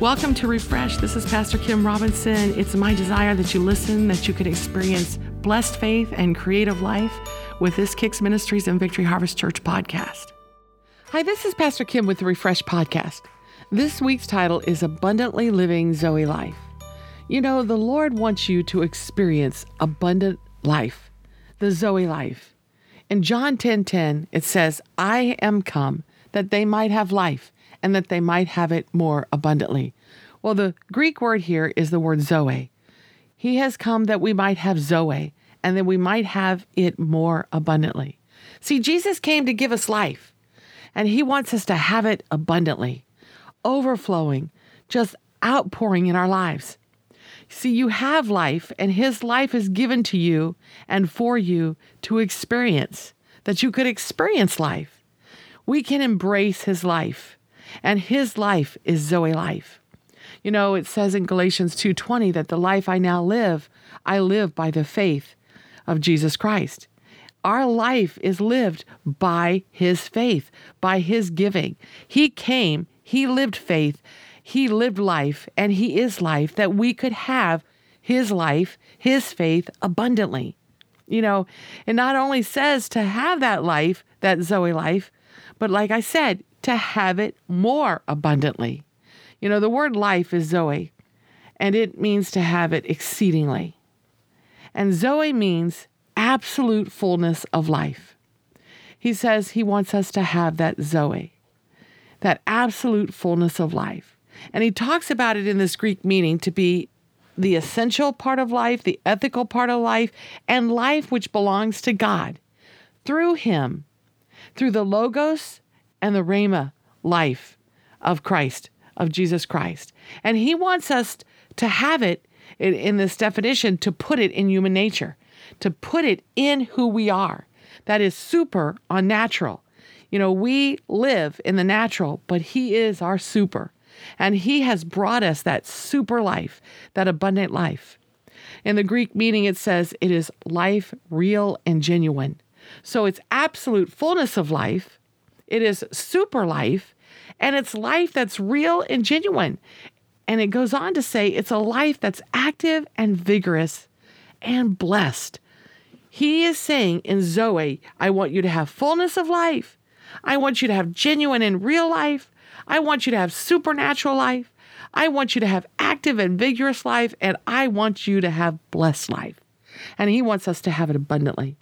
Welcome to Refresh. This is Pastor Kim Robinson. It's my desire that you listen, that you could experience blessed faith and creative life with this Kicks Ministries and Victory Harvest Church podcast. Hi, this is Pastor Kim with the Refresh podcast. This week's title is Abundantly Living Zoe Life. You know, the Lord wants you to experience abundant life, the Zoe life. In John 10:10, 10, 10, it says, "I am come that they might have life and that they might have it more abundantly. Well, the Greek word here is the word Zoe. He has come that we might have Zoe and that we might have it more abundantly. See, Jesus came to give us life, and He wants us to have it abundantly, overflowing, just outpouring in our lives. See, you have life, and His life is given to you and for you to experience, that you could experience life. We can embrace His life and his life is Zoe life. You know, it says in Galatians 2:20 that the life I now live, I live by the faith of Jesus Christ. Our life is lived by his faith, by his giving. He came, he lived faith, he lived life, and he is life that we could have his life, his faith abundantly. You know, it not only says to have that life, that Zoe life, but like I said, to have it more abundantly. You know, the word life is Zoe, and it means to have it exceedingly. And Zoe means absolute fullness of life. He says he wants us to have that Zoe, that absolute fullness of life. And he talks about it in this Greek meaning to be the essential part of life, the ethical part of life, and life which belongs to God. Through him, through the Logos and the Rhema life of Christ, of Jesus Christ. And he wants us to have it in, in this definition, to put it in human nature, to put it in who we are. That is super unnatural. You know, we live in the natural, but he is our super. And he has brought us that super life, that abundant life. In the Greek meaning, it says it is life real and genuine. So it's absolute fullness of life, it is super life, and it's life that's real and genuine. And it goes on to say it's a life that's active and vigorous and blessed. He is saying in Zoe, I want you to have fullness of life. I want you to have genuine and real life. I want you to have supernatural life. I want you to have active and vigorous life. And I want you to have blessed life. And He wants us to have it abundantly.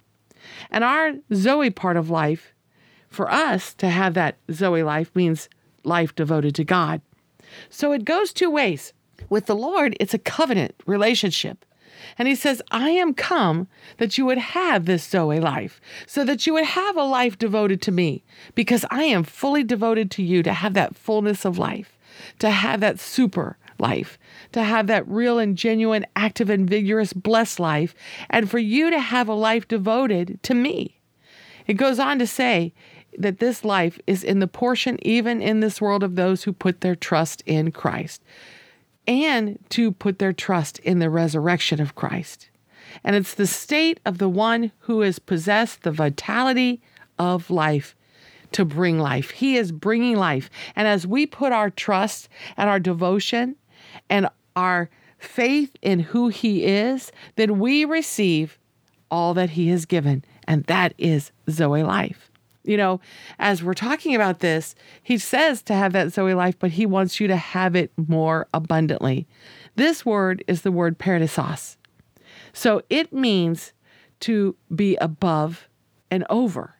And our Zoe part of life for us to have that Zoe life means life devoted to God. So it goes two ways. With the Lord, it's a covenant relationship. And he says, I am come that you would have this Zoe life, so that you would have a life devoted to me, because I am fully devoted to you to have that fullness of life, to have that super life, to have that real and genuine, active and vigorous, blessed life, and for you to have a life devoted to me. It goes on to say, that this life is in the portion, even in this world, of those who put their trust in Christ and to put their trust in the resurrection of Christ. And it's the state of the one who has possessed the vitality of life to bring life. He is bringing life. And as we put our trust and our devotion and our faith in who He is, then we receive all that He has given. And that is Zoe life you know, as we're talking about this, he says to have that Zoe life, but he wants you to have it more abundantly. This word is the word paradisos. So it means to be above and over,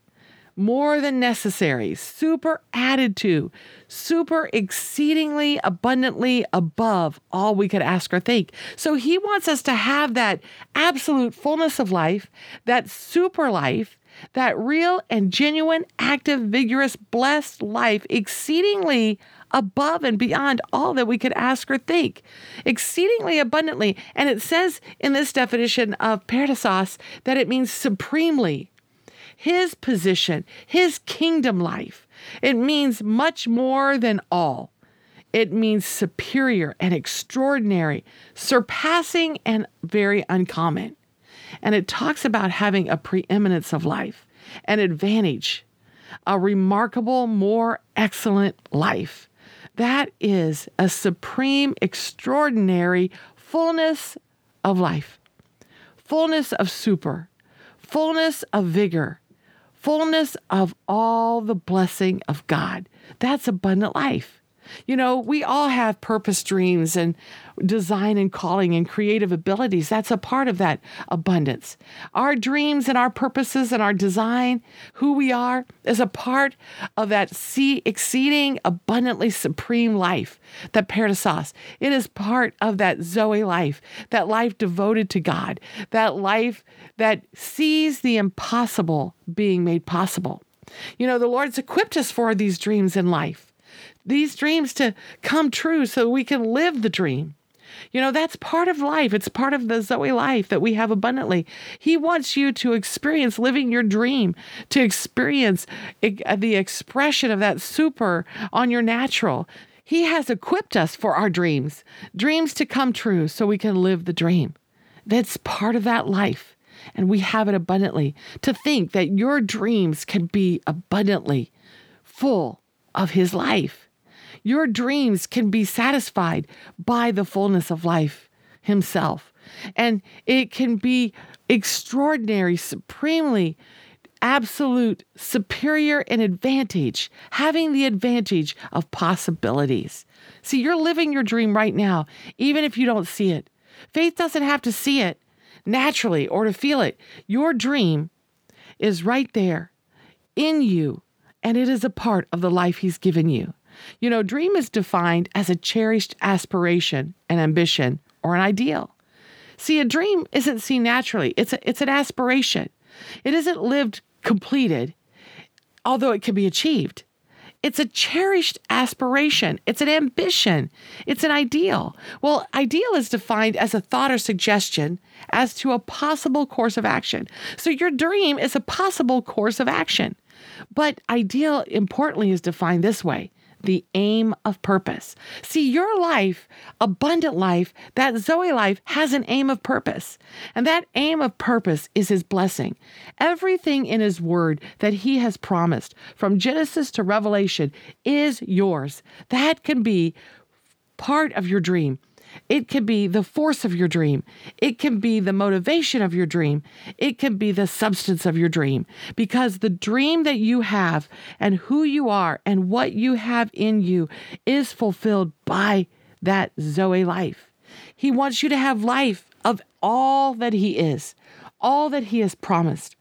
more than necessary, super added to, super exceedingly abundantly above all we could ask or think. So he wants us to have that absolute fullness of life, that super life that real and genuine, active, vigorous, blessed life exceedingly above and beyond all that we could ask or think, exceedingly abundantly. And it says in this definition of paradisos that it means supremely. His position, his kingdom life. It means much more than all. It means superior and extraordinary, surpassing and very uncommon. And it talks about having a preeminence of life, an advantage, a remarkable, more excellent life That is a supreme, extraordinary fullness of life, fullness of super, fullness of vigor, fullness of all the blessing of God. That's abundant life. You know, we all have purpose dreams and design and calling and creative abilities. That's a part of that abundance. Our dreams and our purposes and our design, who we are, is a part of that see exceeding abundantly supreme life, that paradisas. It is part of that Zoe life, that life devoted to God, that life that sees the impossible being made possible. You know, the Lord's equipped us for these dreams in life these dreams to come true so we can live the dream. You know, that's part of life. It's part of the Zoe life that we have abundantly. He wants you to experience living your dream, to experience uh, the expression of that super on your natural. He has equipped us for our dreams, dreams to come true so we can live the dream. That's part of that life. And we have it abundantly. To think that your dreams can be abundantly full of His life. Your dreams can be satisfied by the fullness of life Himself. And it can be extraordinary, supremely absolute, superior, and advantage, having the advantage of possibilities. See, you're living your dream right now, even if you don't see it. Faith doesn't have to see it naturally or to feel it. Your dream is right there in you, and it is a part of the life He's given you. You know, dream is defined as a cherished aspiration, an ambition, or an ideal. See, a dream isn't seen naturally. It's a, it's an aspiration. It isn't lived completed, although it can be achieved. It's a cherished aspiration. It's an ambition. It's an ideal. Well, ideal is defined as a thought or suggestion as to a possible course of action. So your dream is a possible course of action. But ideal, importantly, is defined this way the aim of purpose. See, your life, abundant life, that Zoe life has an aim of purpose. And that aim of purpose is His blessing. Everything in His Word that He has promised, from Genesis to Revelation, is yours. That can be part of your dream. It can be the force of your dream. It can be the motivation of your dream. It can be the substance of your dream. Because the dream that you have and who you are and what you have in you is fulfilled by that Zoe life. He wants you to have life of all that He is, all that He has promised,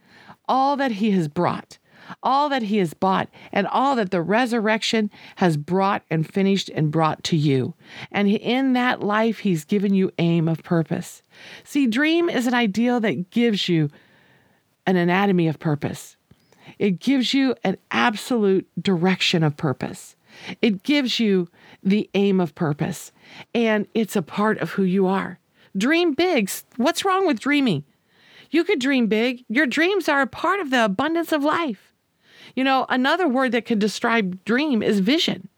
all that He has brought all that he has bought, and all that the resurrection has brought and finished and brought to you. And in that life, he's given you aim of purpose. See, dream is an ideal that gives you an anatomy of purpose. It gives you an absolute direction of purpose. It gives you the aim of purpose, and it's a part of who you are. Dream big. What's wrong with dreaming? You could dream big. Your dreams are a part of the abundance of life. You know, another word that can describe dream is vision.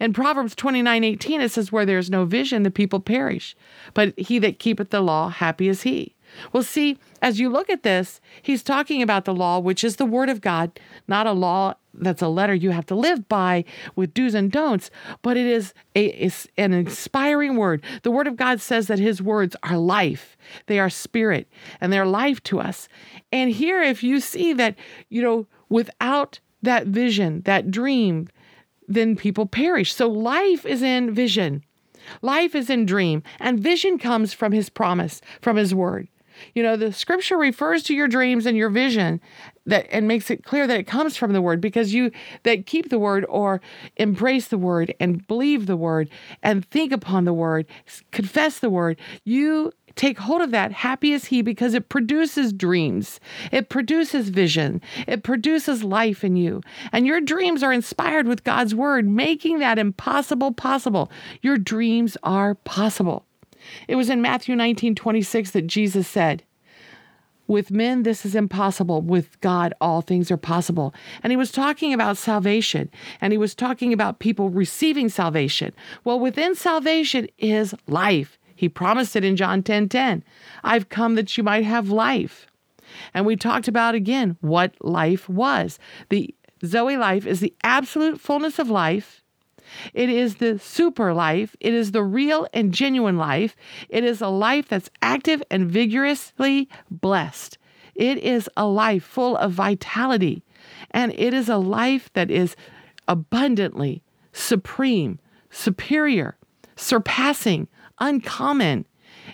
In Proverbs 29 18, it says, Where there is no vision, the people perish. But he that keepeth the law, happy is he. Well, see, as you look at this, he's talking about the law, which is the word of God, not a law that's a letter you have to live by with do's and don'ts, but it is a, an inspiring word. The word of God says that his words are life, they are spirit, and they're life to us. And here, if you see that, you know, Without that vision, that dream, then people perish. So life is in vision. Life is in dream, and vision comes from his promise, from his word. You know, the scripture refers to your dreams and your vision that and makes it clear that it comes from the word because you that keep the word or embrace the word and believe the word and think upon the word, confess the word, you Take hold of that. Happy is he because it produces dreams, it produces vision, it produces life in you. And your dreams are inspired with God's word, making that impossible possible. Your dreams are possible. It was in Matthew 19 26 that Jesus said, with men, this is impossible. With God, all things are possible. And he was talking about salvation and he was talking about people receiving salvation. Well, within salvation is life. He promised it in John 10 10. I've come that you might have life. And we talked about again what life was. The Zoe life is the absolute fullness of life It is the super life. It is the real and genuine life. It is a life that's active and vigorously blessed. It is a life full of vitality. And it is a life that is abundantly supreme, superior, surpassing, uncommon.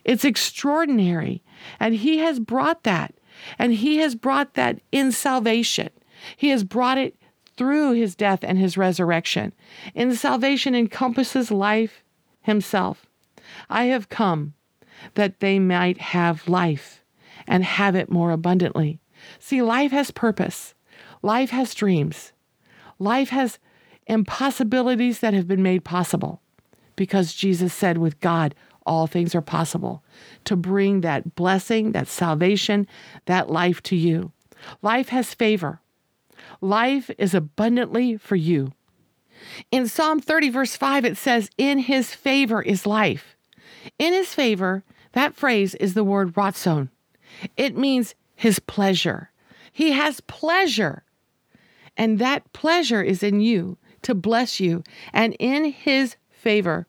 It's extraordinary. And He has brought that. And He has brought that in salvation. He has brought it through His death and His resurrection. And salvation encompasses life Himself. I have come that they might have life and have it more abundantly. See, life has purpose, life has dreams, life has impossibilities that have been made possible because Jesus said, with God, all things are possible to bring that blessing, that salvation, that life to you. Life has favor. Life is abundantly for you. In Psalm 30, verse 5, it says, In his favor is life. In his favor, that phrase is the word ratzon. It means his pleasure. He has pleasure. And that pleasure is in you to bless you. And in his favor,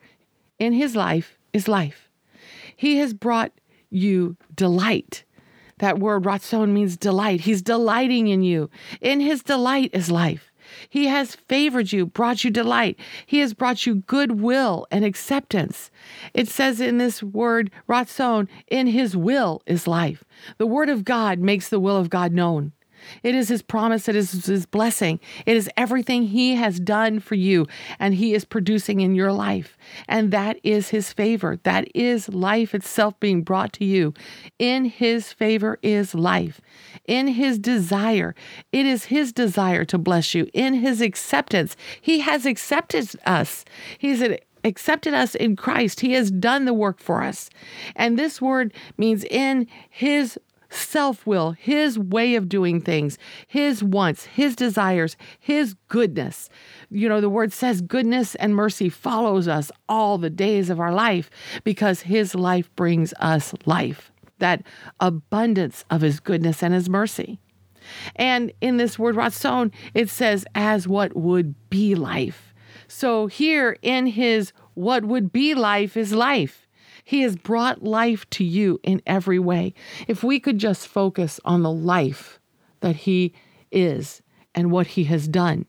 in his life, is life. He has brought you delight. That word ratzon means delight. He's delighting in you. In his delight is life. He has favored you, brought you delight. He has brought you goodwill and acceptance. It says in this word, ratzon, in his will is life. The word of God makes the will of God known. It is His promise, it is His blessing, it is everything He has done for you and He is producing in your life. And that is His favor. That is life itself being brought to you. In His favor is life. In His desire, it is His desire to bless you. In His acceptance, He has accepted us. He's accepted us in Christ. He has done the work for us. And this word means in His self will, his way of doing things, his wants, his desires, his goodness. You know, the word says goodness and mercy follows us all the days of our life because his life brings us life, that abundance of his goodness and his mercy. And in this word ratzon, it says, as what would be life. So here in his what would be life is life. He has brought life to you in every way. If we could just focus on the life that He is and what He has done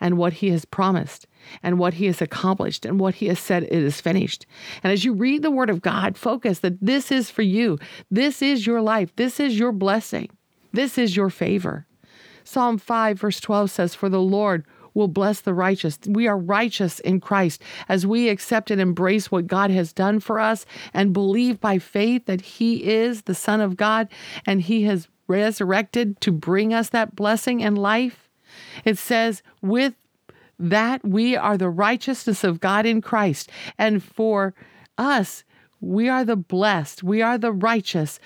and what He has promised and what He has accomplished and what He has said it is finished. And as you read the Word of God, focus that this is for you. This is your life. This is your blessing. This is your favor. Psalm 5, verse 12 says, For the Lord will bless the righteous. We are righteous in Christ as we accept and embrace what God has done for us and believe by faith that He is the Son of God and He has resurrected to bring us that blessing and life. It says, with that we are the righteousness of God in Christ. And for us, we are the blessed, we are the righteous,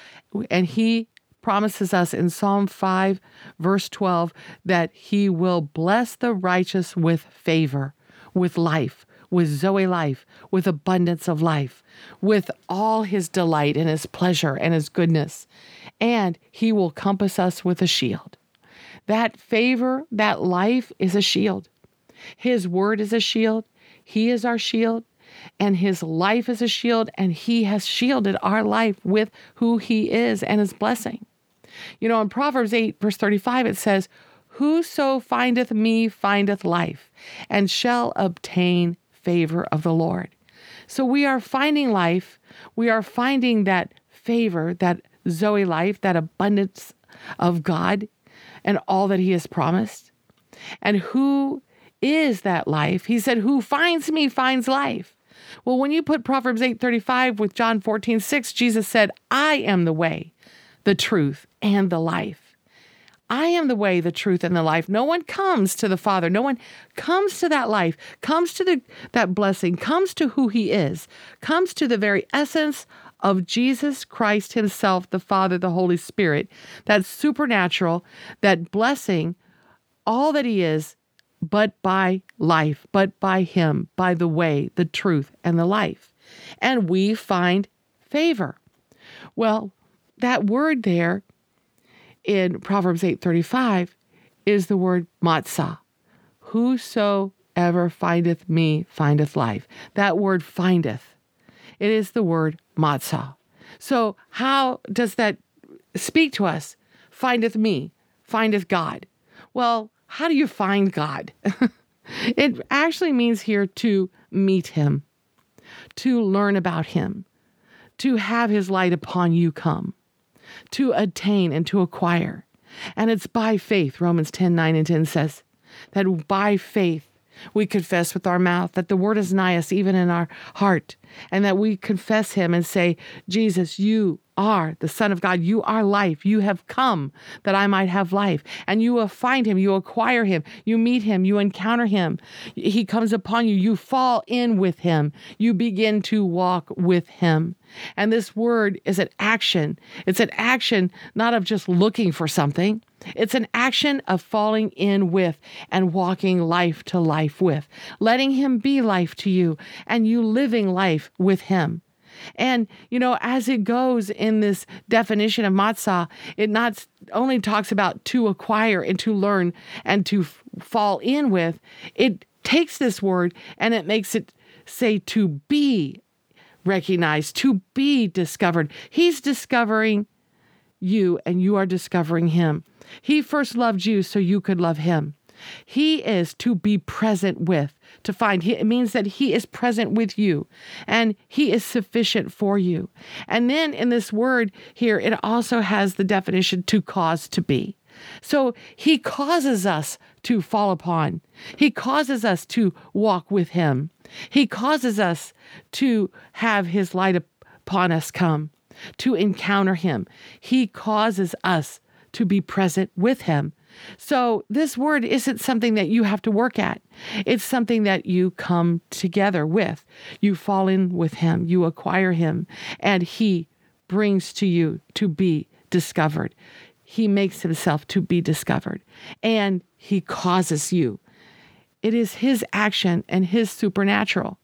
and He promises us in Psalm 5, verse 12, that he will bless the righteous with favor, with life, with Zoe life, with abundance of life, with all his delight and his pleasure and his goodness. And he will compass us with a shield. That favor, that life is a shield. His word is a shield. He is our shield and his life is a shield, and he has shielded our life with who he is and his blessing. You know, in Proverbs 8, verse 35, it says, Whoso findeth me findeth life, and shall obtain favor of the Lord. So we are finding life. We are finding that favor, that Zoe life, that abundance of God and all that He has promised. And who is that life? He said, Who finds me finds life. Well, when you put Proverbs 8:35 with John 14:6, Jesus said, I am the way, the truth, and the life. I am the way, the truth, and the life. No one comes to the Father. No one comes to that life, comes to the, that blessing, comes to who He is, comes to the very essence of Jesus Christ Himself, the Father, the Holy Spirit, that supernatural, that blessing, all that He is, but by life, but by Him, by the way, the truth, and the life. And we find favor. Well, that word there in Proverbs 8:35 is the word matzah. Whosoever findeth me findeth life. That word findeth, it is the word matzah. So, how does that speak to us? Findeth me, findeth God. Well, how do you find God? it actually means here to meet Him, to learn about Him, to have His light upon you come, to attain and to acquire. And it's by faith, Romans 10 9 and 10 says, that by faith we confess with our mouth that the word is nigh us, even in our heart, and that we confess Him and say, Jesus, you are the Son of God. You are life. You have come that I might have life. And you will find him. You acquire him. You meet him. You encounter him. He comes upon you. You fall in with him. You begin to walk with him. And this word is an action. It's an action not of just looking for something, it's an action of falling in with and walking life to life with, letting Him be life to you and you living life with Him. And, you know, as it goes in this definition of matzah, it not only talks about to acquire and to learn and to f- fall in with, it takes this word and it makes it say to be recognized, to be discovered. He's discovering you and you are discovering him. He first loved you so you could love him. He is to be present with, to find. It means that He is present with you and He is sufficient for you. And then in this word here, it also has the definition to cause to be. So He causes us to fall upon, He causes us to walk with Him, He causes us to have His light upon us come to encounter Him. He causes us to be present with Him. So, this word isn't something that you have to work at. It's something that you come together with. You fall in with Him, you acquire Him, and He brings to you to be discovered. He makes Himself to be discovered, and He causes you. It is His action and His supernatural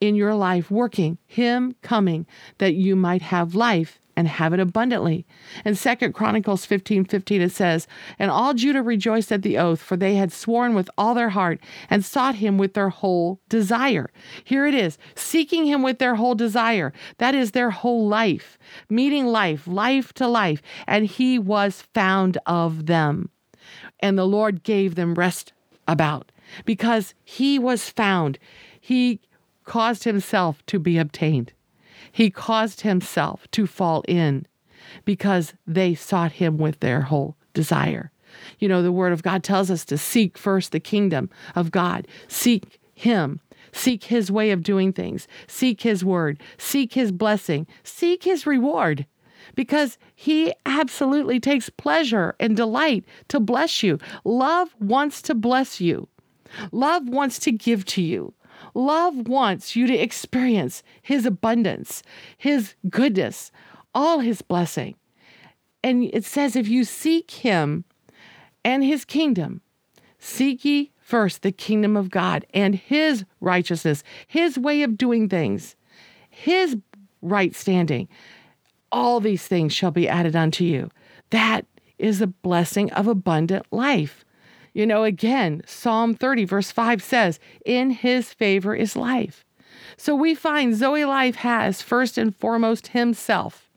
in your life working, Him coming, that you might have life and have it abundantly. In Second Chronicles 15 15, it says, And all Judah rejoiced at the oath, for they had sworn with all their heart and sought him with their whole desire. Here it is, seeking him with their whole desire. That is their whole life, meeting life, life to life. And he was found of them. And the Lord gave them rest about because he was found. He caused himself to be obtained. He caused himself to fall in because they sought him with their whole desire. You know, the word of God tells us to seek first the kingdom of God, seek him, seek his way of doing things, seek his word, seek his blessing, seek his reward. Because he absolutely takes pleasure and delight to bless you. Love wants to bless you. Love wants to give to you. Love wants you to experience His abundance, His goodness, all His blessing. And it says, if you seek Him and His kingdom, seek ye first the kingdom of God and His righteousness, His way of doing things, His right standing. All these things shall be added unto you. That is a blessing of abundant life. You know, again, Psalm 30, verse 5 says, In his favor is life. So we find Zoe Life has first and foremost himself,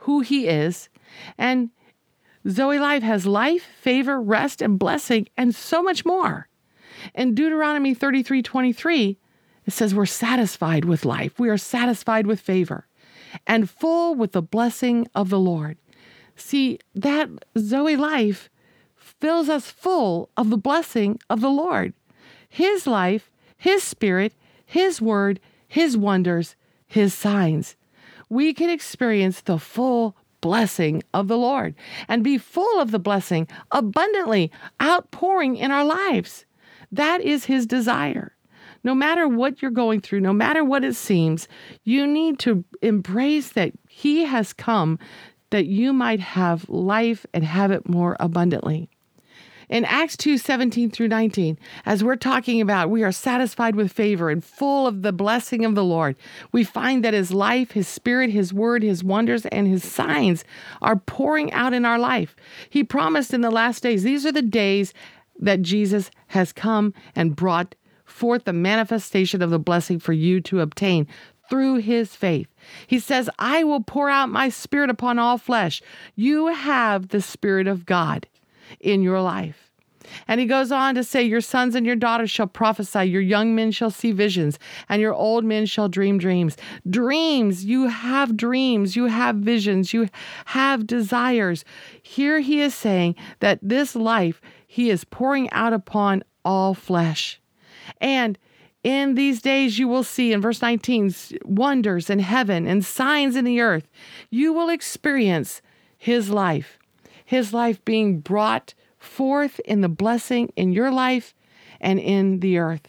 who he is, and Zoe Life has life, favor, rest, and blessing, and so much more. In Deuteronomy 33 23, it says, We're satisfied with life. We are satisfied with favor and full with the blessing of the Lord. See, that Zoe life fills us full of the blessing of the Lord. His life, His Spirit, His Word, His wonders, His signs. We can experience the full blessing of the Lord and be full of the blessing abundantly outpouring in our lives. That is His desire. No matter what you're going through, no matter what it seems, you need to embrace that He has come that you might have life and have it more abundantly. In Acts 2 17 through 19, as we're talking about, we are satisfied with favor and full of the blessing of the Lord. We find that His life, His Spirit, His Word, His wonders, and His signs are pouring out in our life. He promised in the last days, these are the days that Jesus has come and brought forth the manifestation of the blessing for you to obtain through his faith. He says, I will pour out my spirit upon all flesh. You have the spirit of God in your life. And he goes on to say, Your sons and your daughters shall prophesy, your young men shall see visions, and your old men shall dream dreams. Dreams, you have dreams, you have visions, you have desires. Here he is saying that this life he is pouring out upon all flesh. And in these days you will see, in verse 19, wonders in heaven and signs in the earth. You will experience his life, his life being brought forth in the blessing in your life and in the earth,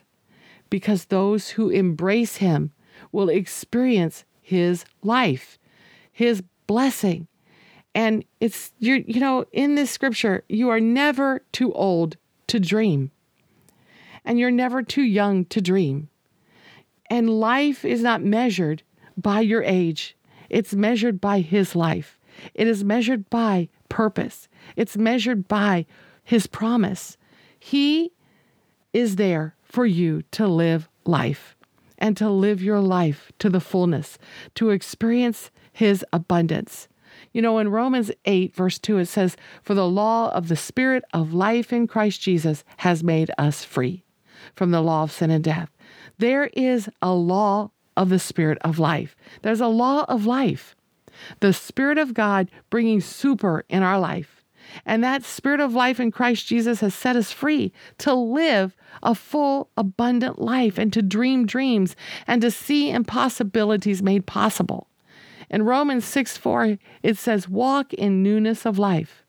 because those who embrace Him will experience His life, His blessing. And it's, you're you know, in this scripture, you are never too old to dream, and you're never too young to dream. And life is not measured by your age, it's measured by His life. It is measured by purpose. It's measured by his promise. He is there for you to live life and to live your life to the fullness, to experience his abundance. You know, in Romans 8, verse 2, it says, For the law of the Spirit of life in Christ Jesus has made us free from the law of sin and death. There is a law of the Spirit of life. There's a law of life. The Spirit of God bringing super in our life and that spirit of life in Christ Jesus has set us free to live a full, abundant life and to dream dreams and to see impossibilities made possible. In Romans 6 4, it says, Walk in newness of life.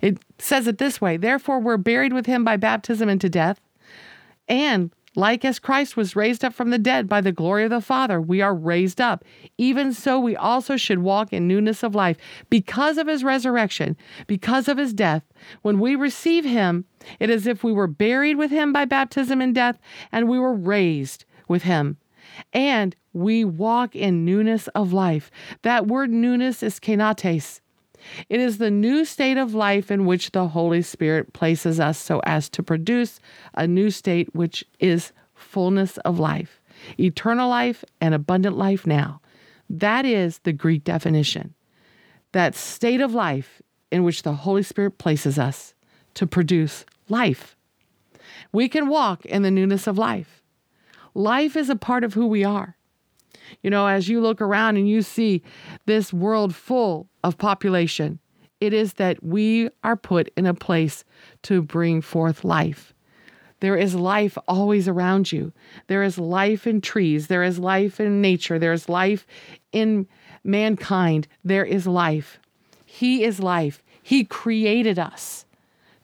It says it this way Therefore, we're buried with him by baptism into death, and like as Christ was raised up from the dead by the glory of the Father, we are raised up. Even so, we also should walk in newness of life. Because of his resurrection, because of his death, when we receive him, it is as if we were buried with him by baptism in death, and we were raised with him. And we walk in newness of life. That word newness is kainotes. It is the new state of life in which the Holy Spirit places us so as to produce a new state which is fullness of life, eternal life, and abundant life now. That is the Greek definition. That state of life in which the Holy Spirit places us to produce life. We can walk in the newness of life. Life is a part of who we are. You know, as you look around and you see this world full of population, it is that we are put in a place to bring forth life. There is life always around you. There is life in trees. There is life in nature. There is life in mankind. There is life. He is life. He created us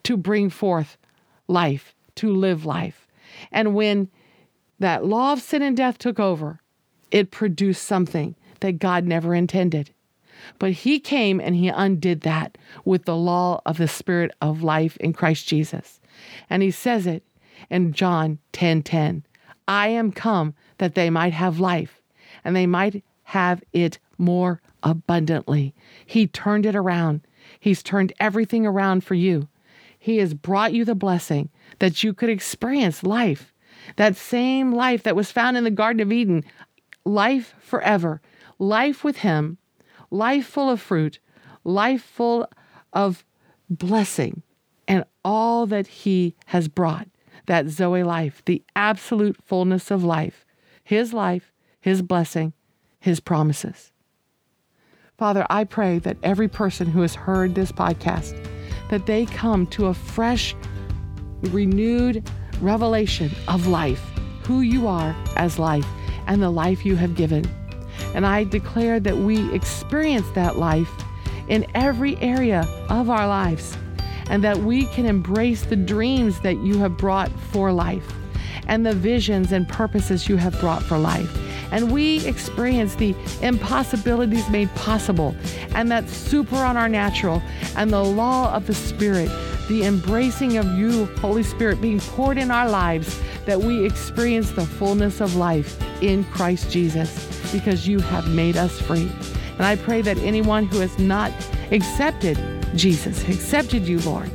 to bring forth life, to live life. And when that law of sin and death took over, it produced something that God never intended. But he came and he undid that with the law of the spirit of life in Christ Jesus. And he says it in John 10:10. 10, 10, I am come that they might have life and they might have it more abundantly. He turned it around. He's turned everything around for you. He has brought you the blessing that you could experience life. That same life that was found in the Garden of Eden, life forever, life with Him, life full of fruit, life full of blessing, and all that He has brought. That Zoe life, the absolute fullness of life, His life, His blessing, His promises. Father, I pray that every person who has heard this podcast, that they come to a fresh, renewed revelation of life, who you are as life, and the life you have given. And I declare that we experience that life in every area of our lives and that we can embrace the dreams that you have brought for life and the visions and purposes you have brought for life. And we experience the impossibilities made possible and that super on our natural and the law of the Spirit, the embracing of you, Holy Spirit, being poured in our lives, that we experience the fullness of life in Christ Jesus because you have made us free. And I pray that anyone who has not accepted Jesus, accepted you, Lord,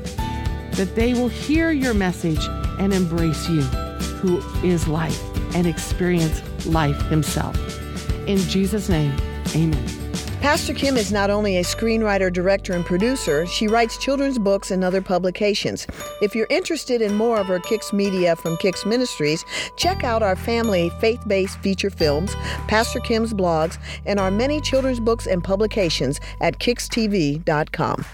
that they will hear your message and embrace you. who is life and experience life himself. In Jesus' name, amen. Pastor Kim is not only a screenwriter, director, and producer, she writes children's books and other publications. If you're interested in more of her Kicks media from Kicks Ministries, check out our family faith based feature films, Pastor Kim's blogs, and our many children's books and publications at kickstv.com.